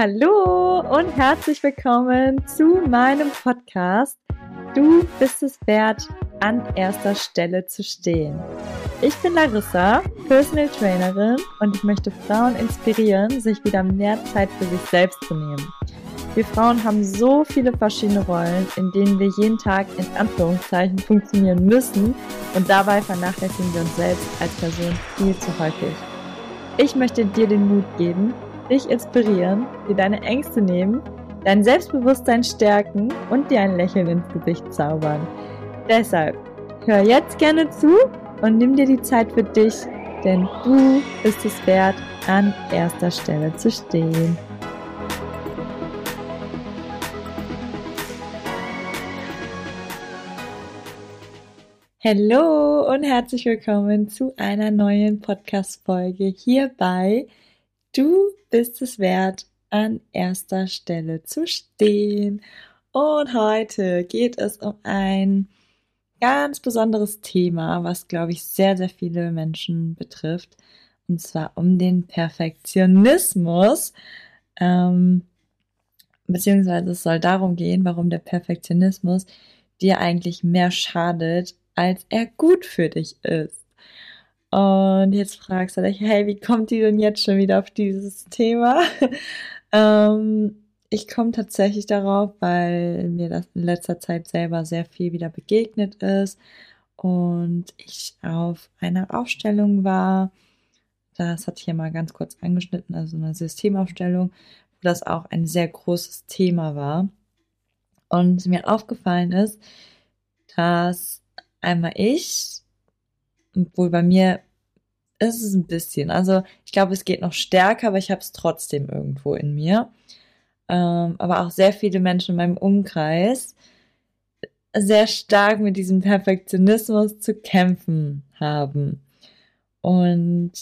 Hallo und herzlich willkommen zu meinem Podcast. Du bist es wert, an erster Stelle zu stehen. Ich bin Larissa, Personal Trainerin und ich möchte Frauen inspirieren, sich wieder mehr Zeit für sich selbst zu nehmen. Wir Frauen haben so viele verschiedene Rollen, in denen wir jeden Tag in Anführungszeichen funktionieren müssen und dabei vernachlässigen wir uns selbst als Person viel zu häufig. Ich möchte dir den Mut geben, dich inspirieren, dir deine Ängste nehmen, dein Selbstbewusstsein stärken und dir ein Lächeln ins Gesicht zaubern. Deshalb hör jetzt gerne zu und nimm dir die Zeit für dich, denn du bist es wert, an erster Stelle zu stehen. Hallo und herzlich willkommen zu einer neuen Podcast-Folge hierbei Du bist es wert, an erster Stelle zu stehen. Und heute geht es um ein ganz besonderes Thema, was, glaube ich, sehr, sehr viele Menschen betrifft. Und zwar um den Perfektionismus. Ähm, beziehungsweise es soll darum gehen, warum der Perfektionismus dir eigentlich mehr schadet, als er gut für dich ist. Und jetzt fragst du dich, hey, wie kommt die denn jetzt schon wieder auf dieses Thema? ähm, ich komme tatsächlich darauf, weil mir das in letzter Zeit selber sehr viel wieder begegnet ist und ich auf einer Aufstellung war. Das hatte ich ja mal ganz kurz angeschnitten, also eine Systemaufstellung, wo das auch ein sehr großes Thema war. Und mir aufgefallen ist, dass einmal ich obwohl bei mir ist es ein bisschen. Also ich glaube, es geht noch stärker, aber ich habe es trotzdem irgendwo in mir. Ähm, aber auch sehr viele Menschen in meinem Umkreis sehr stark mit diesem Perfektionismus zu kämpfen haben. Und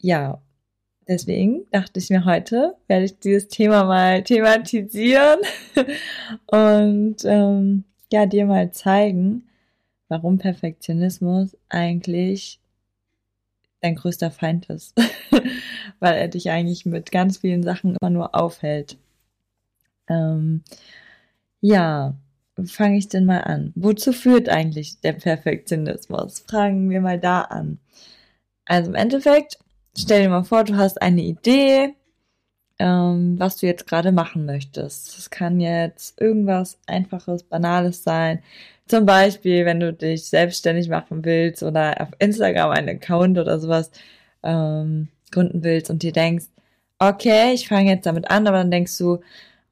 ja, deswegen dachte ich mir heute, werde ich dieses Thema mal thematisieren und ähm, ja, dir mal zeigen, warum Perfektionismus eigentlich dein größter Feind ist, weil er dich eigentlich mit ganz vielen Sachen immer nur aufhält. Ähm, ja, fange ich denn mal an? Wozu führt eigentlich der Perfektionismus? Fragen wir mal da an. Also im Endeffekt, stell dir mal vor, du hast eine Idee, ähm, was du jetzt gerade machen möchtest. Das kann jetzt irgendwas Einfaches, Banales sein. Zum Beispiel, wenn du dich selbstständig machen willst oder auf Instagram einen Account oder sowas ähm, gründen willst und dir denkst, okay, ich fange jetzt damit an, aber dann denkst du,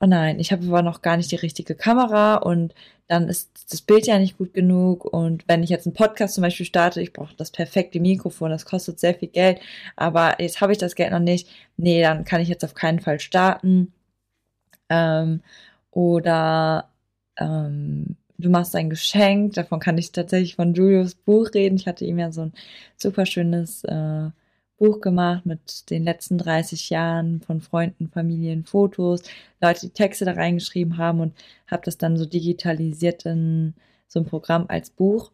oh nein, ich habe aber noch gar nicht die richtige Kamera und dann ist das Bild ja nicht gut genug und wenn ich jetzt einen Podcast zum Beispiel starte, ich brauche das perfekte Mikrofon, das kostet sehr viel Geld, aber jetzt habe ich das Geld noch nicht, nee, dann kann ich jetzt auf keinen Fall starten. Ähm, oder ähm, du machst ein Geschenk, davon kann ich tatsächlich von Julius Buch reden. Ich hatte ihm ja so ein super schönes äh, Buch gemacht mit den letzten 30 Jahren von Freunden, Familien, Fotos, Leute, die Texte da reingeschrieben haben und habe das dann so digitalisiert in so ein Programm als Buch.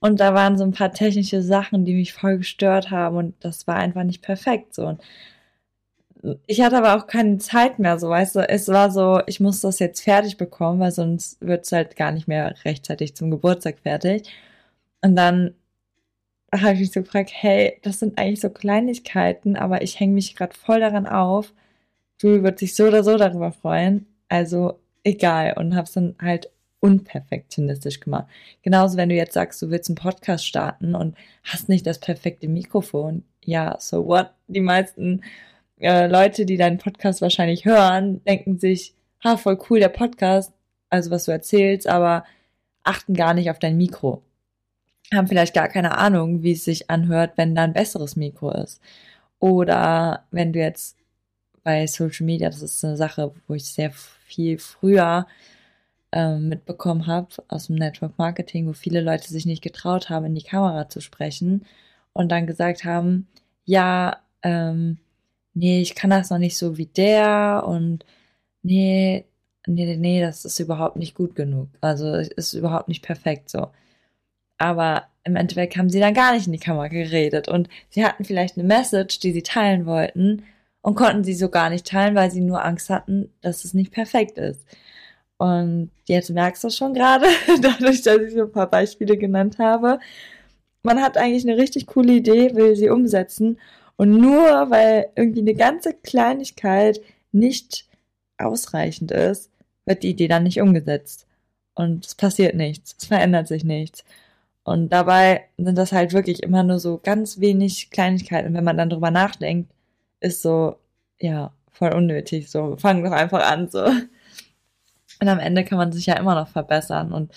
Und da waren so ein paar technische Sachen, die mich voll gestört haben und das war einfach nicht perfekt so. Und ich hatte aber auch keine Zeit mehr, so weißt du, es war so, ich muss das jetzt fertig bekommen, weil sonst wird es halt gar nicht mehr rechtzeitig zum Geburtstag fertig. Und dann habe ich mich so gefragt, hey, das sind eigentlich so Kleinigkeiten, aber ich hänge mich gerade voll daran auf. Du wird sich so oder so darüber freuen. Also egal. Und habe es dann halt unperfektionistisch gemacht. Genauso, wenn du jetzt sagst, du willst einen Podcast starten und hast nicht das perfekte Mikrofon. Ja, so what? Die meisten äh, Leute, die deinen Podcast wahrscheinlich hören, denken sich, ha, voll cool der Podcast, also was du erzählst, aber achten gar nicht auf dein Mikro haben vielleicht gar keine Ahnung, wie es sich anhört, wenn da ein besseres Mikro ist. Oder wenn du jetzt bei Social Media, das ist eine Sache, wo ich sehr viel früher ähm, mitbekommen habe aus dem Network Marketing, wo viele Leute sich nicht getraut haben, in die Kamera zu sprechen und dann gesagt haben, ja, ähm, nee, ich kann das noch nicht so wie der und nee, nee, nee, das ist überhaupt nicht gut genug. Also ist überhaupt nicht perfekt so. Aber im Endeffekt haben sie dann gar nicht in die Kamera geredet und sie hatten vielleicht eine Message, die sie teilen wollten und konnten sie so gar nicht teilen, weil sie nur Angst hatten, dass es nicht perfekt ist. Und jetzt merkst du schon gerade, dadurch, dass ich so ein paar Beispiele genannt habe, man hat eigentlich eine richtig coole Idee, will sie umsetzen und nur weil irgendwie eine ganze Kleinigkeit nicht ausreichend ist, wird die Idee dann nicht umgesetzt. Und es passiert nichts, es verändert sich nichts. Und dabei sind das halt wirklich immer nur so ganz wenig Kleinigkeiten. Und wenn man dann drüber nachdenkt, ist so, ja, voll unnötig. So, fang doch einfach an, so. Und am Ende kann man sich ja immer noch verbessern. Und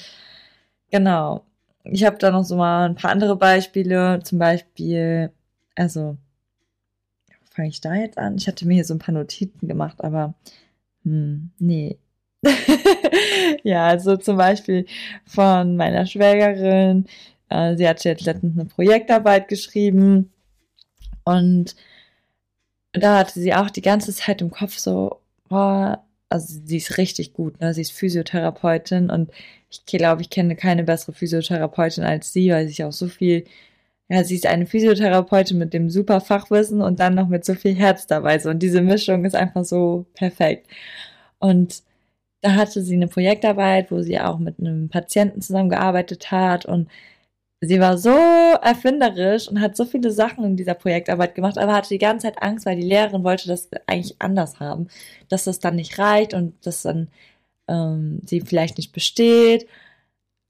genau. Ich habe da noch so mal ein paar andere Beispiele. Zum Beispiel, also, fange ich da jetzt an? Ich hatte mir hier so ein paar Notizen gemacht, aber hm, nee. ja, also zum Beispiel von meiner Schwägerin. Äh, sie hat jetzt letztens eine Projektarbeit geschrieben und da hatte sie auch die ganze Zeit im Kopf so, boah, also sie ist richtig gut, ne? Sie ist Physiotherapeutin und ich glaube, ich kenne keine bessere Physiotherapeutin als sie, weil sie auch so viel, ja, sie ist eine Physiotherapeutin mit dem super Fachwissen und dann noch mit so viel Herz dabei. So, und diese Mischung ist einfach so perfekt. Und da hatte sie eine Projektarbeit, wo sie auch mit einem Patienten zusammengearbeitet hat und sie war so erfinderisch und hat so viele Sachen in dieser Projektarbeit gemacht, aber hatte die ganze Zeit Angst, weil die Lehrerin wollte das eigentlich anders haben, dass das dann nicht reicht und dass dann ähm, sie vielleicht nicht besteht.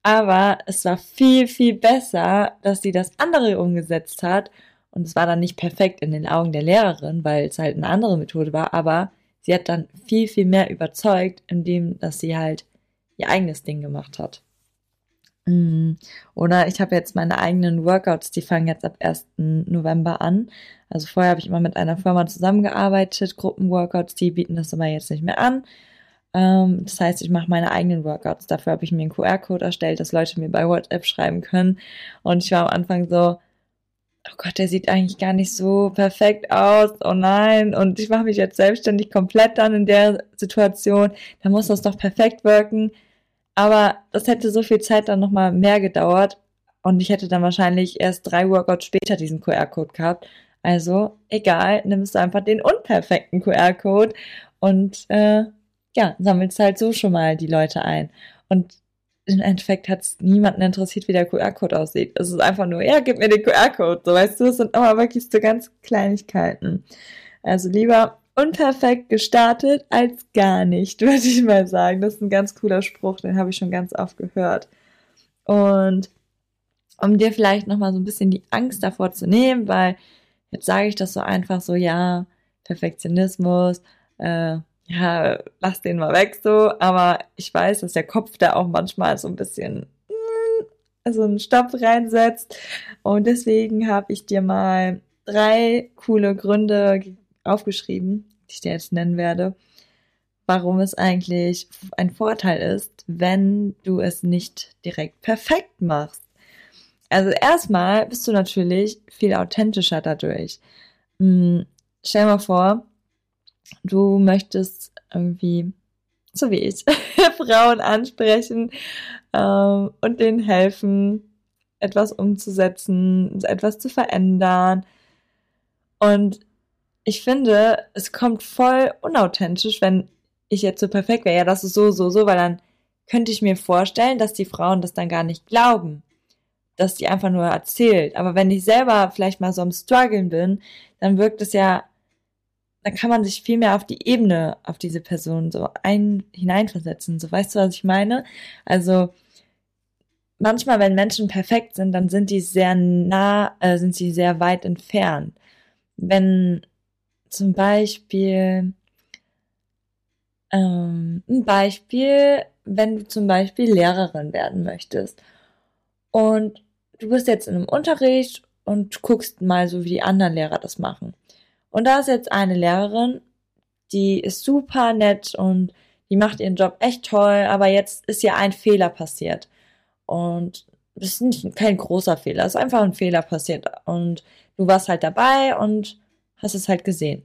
Aber es war viel, viel besser, dass sie das andere umgesetzt hat. Und es war dann nicht perfekt in den Augen der Lehrerin, weil es halt eine andere Methode war, aber sie hat dann viel, viel mehr überzeugt, indem, dass sie halt ihr eigenes Ding gemacht hat. Mm. Oder ich habe jetzt meine eigenen Workouts, die fangen jetzt ab 1. November an. Also vorher habe ich immer mit einer Firma zusammengearbeitet, Gruppenworkouts, die bieten das aber jetzt nicht mehr an. Ähm, das heißt, ich mache meine eigenen Workouts. Dafür habe ich mir einen QR-Code erstellt, dass Leute mir bei WhatsApp schreiben können. Und ich war am Anfang so, oh Gott, der sieht eigentlich gar nicht so perfekt aus, oh nein, und ich mache mich jetzt selbstständig komplett dann in der Situation, da muss das doch perfekt wirken. Aber das hätte so viel Zeit dann nochmal mehr gedauert und ich hätte dann wahrscheinlich erst drei Workouts später diesen QR-Code gehabt. Also egal, nimmst du einfach den unperfekten QR-Code und äh, ja, sammelst halt so schon mal die Leute ein. Und im Endeffekt hat es niemanden interessiert, wie der QR-Code aussieht. Es ist einfach nur, ja, gib mir den QR-Code. So weißt du, es sind immer wirklich so ganz Kleinigkeiten. Also lieber unperfekt gestartet als gar nicht, würde ich mal sagen. Das ist ein ganz cooler Spruch, den habe ich schon ganz oft gehört. Und um dir vielleicht nochmal so ein bisschen die Angst davor zu nehmen, weil jetzt sage ich das so einfach so, ja, Perfektionismus, äh, ja, lass den mal weg so, aber ich weiß, dass der Kopf da auch manchmal so ein bisschen also einen Stopp reinsetzt und deswegen habe ich dir mal drei coole Gründe aufgeschrieben, die ich dir jetzt nennen werde, warum es eigentlich ein Vorteil ist, wenn du es nicht direkt perfekt machst. Also erstmal bist du natürlich viel authentischer dadurch. Hm, stell mal vor, du möchtest irgendwie, so wie ich, Frauen ansprechen ähm, und denen helfen, etwas umzusetzen, etwas zu verändern. Und ich finde, es kommt voll unauthentisch, wenn ich jetzt so perfekt wäre. Ja, das ist so, so, so, weil dann könnte ich mir vorstellen, dass die Frauen das dann gar nicht glauben, dass die einfach nur erzählt. Aber wenn ich selber vielleicht mal so am struggeln bin, dann wirkt es ja dann kann man sich viel mehr auf die Ebene auf diese Person so ein hineinversetzen. So weißt du, was ich meine? Also manchmal, wenn Menschen perfekt sind, dann sind die sehr nah, äh, sind sie sehr weit entfernt. Wenn zum Beispiel ähm, ein Beispiel, wenn du zum Beispiel Lehrerin werden möchtest und du bist jetzt in einem Unterricht und guckst mal so, wie die anderen Lehrer das machen. Und da ist jetzt eine Lehrerin, die ist super nett und die macht ihren Job echt toll, aber jetzt ist ihr ein Fehler passiert. Und das ist nicht kein großer Fehler, es ist einfach ein Fehler passiert. Und du warst halt dabei und hast es halt gesehen.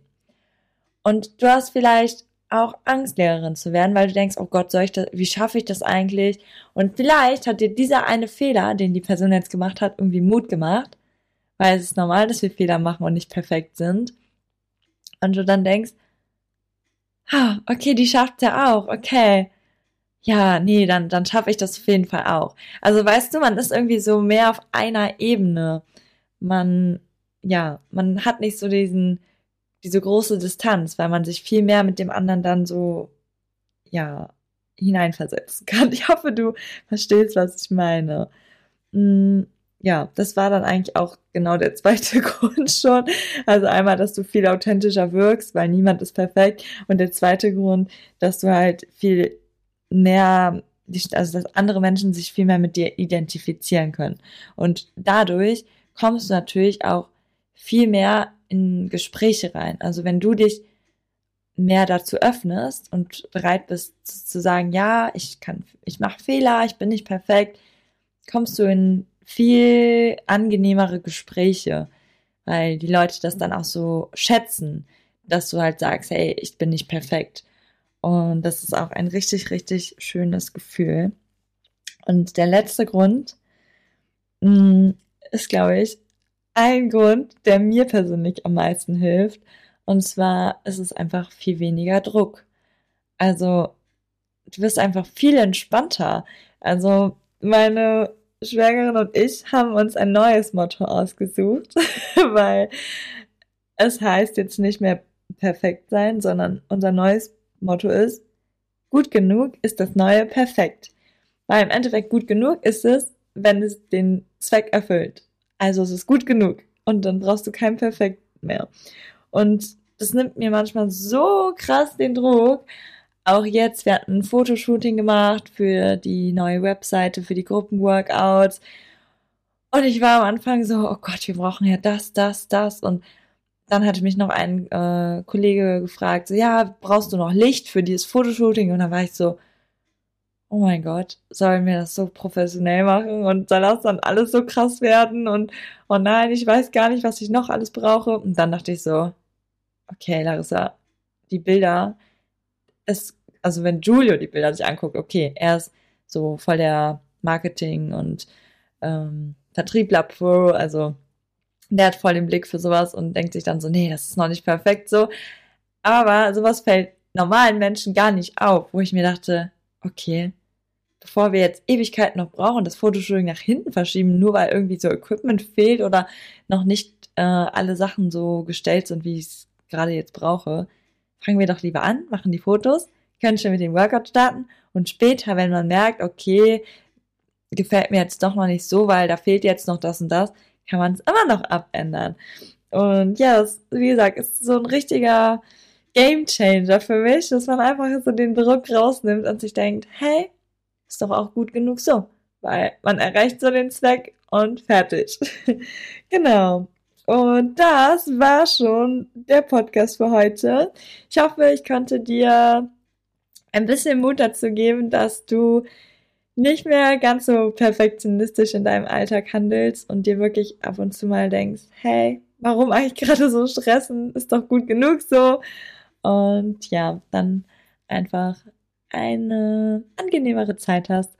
Und du hast vielleicht auch Angst, Lehrerin zu werden, weil du denkst, oh Gott, soll ich das, wie schaffe ich das eigentlich? Und vielleicht hat dir dieser eine Fehler, den die Person jetzt gemacht hat, irgendwie Mut gemacht, weil es ist normal, dass wir Fehler machen und nicht perfekt sind. Und du dann denkst, ah, okay, die schafft ja auch, okay. Ja, nee, dann, dann schaffe ich das auf jeden Fall auch. Also weißt du, man ist irgendwie so mehr auf einer Ebene. Man, ja, man hat nicht so diesen, diese große Distanz, weil man sich viel mehr mit dem anderen dann so, ja, hineinversetzen kann. Ich hoffe, du verstehst, was ich meine. Mm, ja, das war dann eigentlich auch genau der zweite Grund schon. Also einmal, dass du viel authentischer wirkst, weil niemand ist perfekt. Und der zweite Grund, dass du halt viel mehr, also dass andere Menschen sich viel mehr mit dir identifizieren können. Und dadurch kommst du natürlich auch viel mehr in Gespräche rein. Also wenn du dich mehr dazu öffnest und bereit bist zu sagen, ja, ich kann, ich mache Fehler, ich bin nicht perfekt, kommst du in viel angenehmere Gespräche, weil die Leute das dann auch so schätzen, dass du halt sagst, hey, ich bin nicht perfekt. Und das ist auch ein richtig, richtig schönes Gefühl. Und der letzte Grund mh, mm, ist, glaube ich, ein Grund, der mir persönlich am meisten hilft. Und zwar ist es einfach viel weniger Druck. Also, du wirst einfach viel entspannter. Also, meine Schwägerin und ich haben uns ein neues Motto ausgesucht, weil es heißt jetzt nicht mehr perfekt sein, sondern unser neues Motto ist, gut genug ist das neue perfekt. Weil im Endeffekt gut genug ist es, wenn es den Zweck erfüllt. Also es ist gut genug und dann brauchst du kein Perfekt mehr. Und das nimmt mir manchmal so krass den Druck. Auch jetzt, wir hatten ein Fotoshooting gemacht für die neue Webseite, für die Gruppenworkouts. Und ich war am Anfang so, oh Gott, wir brauchen ja das, das, das. Und dann hatte mich noch ein äh, Kollege gefragt, so, ja, brauchst du noch Licht für dieses Fotoshooting? Und dann war ich so, oh mein Gott, sollen wir das so professionell machen und soll das dann alles so krass werden und oh nein, ich weiß gar nicht, was ich noch alles brauche. Und dann dachte ich so, okay, Larissa, die Bilder, es, also wenn Julio die Bilder sich anguckt, okay, er ist so voll der Marketing und ähm, Vertriebler Pro, also der hat voll den Blick für sowas und denkt sich dann so, nee, das ist noch nicht perfekt so. Aber sowas fällt normalen Menschen gar nicht auf, wo ich mir dachte, okay, bevor wir jetzt Ewigkeiten noch brauchen, das Fotoshooting nach hinten verschieben, nur weil irgendwie so Equipment fehlt oder noch nicht äh, alle Sachen so gestellt sind, wie ich es gerade jetzt brauche, fangen wir doch lieber an, machen die Fotos, können schon mit dem Workout starten und später, wenn man merkt, okay, gefällt mir jetzt doch noch nicht so, weil da fehlt jetzt noch das und das, kann man es immer noch abändern. Und ja, das, wie gesagt, ist so ein richtiger Game Changer für mich, dass man einfach so den Druck rausnimmt und sich denkt, hey, ist doch auch gut genug so, weil man erreicht so den Zweck und fertig. genau. Und das war schon der Podcast für heute. Ich hoffe, ich konnte dir ein bisschen Mut dazu geben, dass du nicht mehr ganz so perfektionistisch in deinem Alltag handelst und dir wirklich ab und zu mal denkst, hey, warum eigentlich gerade so stressen? Ist doch gut genug so. Und ja, dann einfach eine angenehmere Zeit hast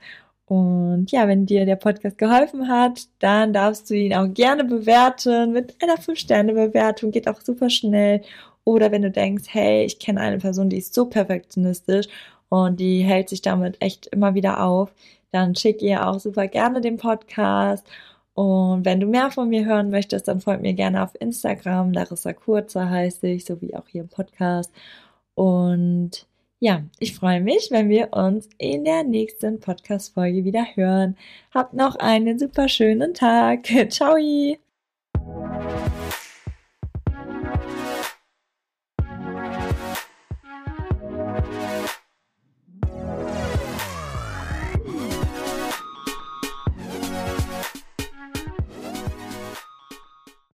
und ja, wenn dir der Podcast geholfen hat, dann darfst du ihn auch gerne bewerten mit einer 5-Sterne-Bewertung. Geht auch super schnell. Oder wenn du denkst, hey, ich kenne eine Person, die ist so perfektionistisch und die hält sich damit echt immer wieder auf, dann schick ihr auch super gerne den Podcast. Und wenn du mehr von mir hören möchtest, dann folgt mir gerne auf Instagram. Larissa Kurzer heiße ich, sowie auch hier im Podcast. Und ja, ich freue mich, wenn wir uns in der nächsten Podcast-Folge wieder hören. Habt noch einen super schönen Tag. Ciao!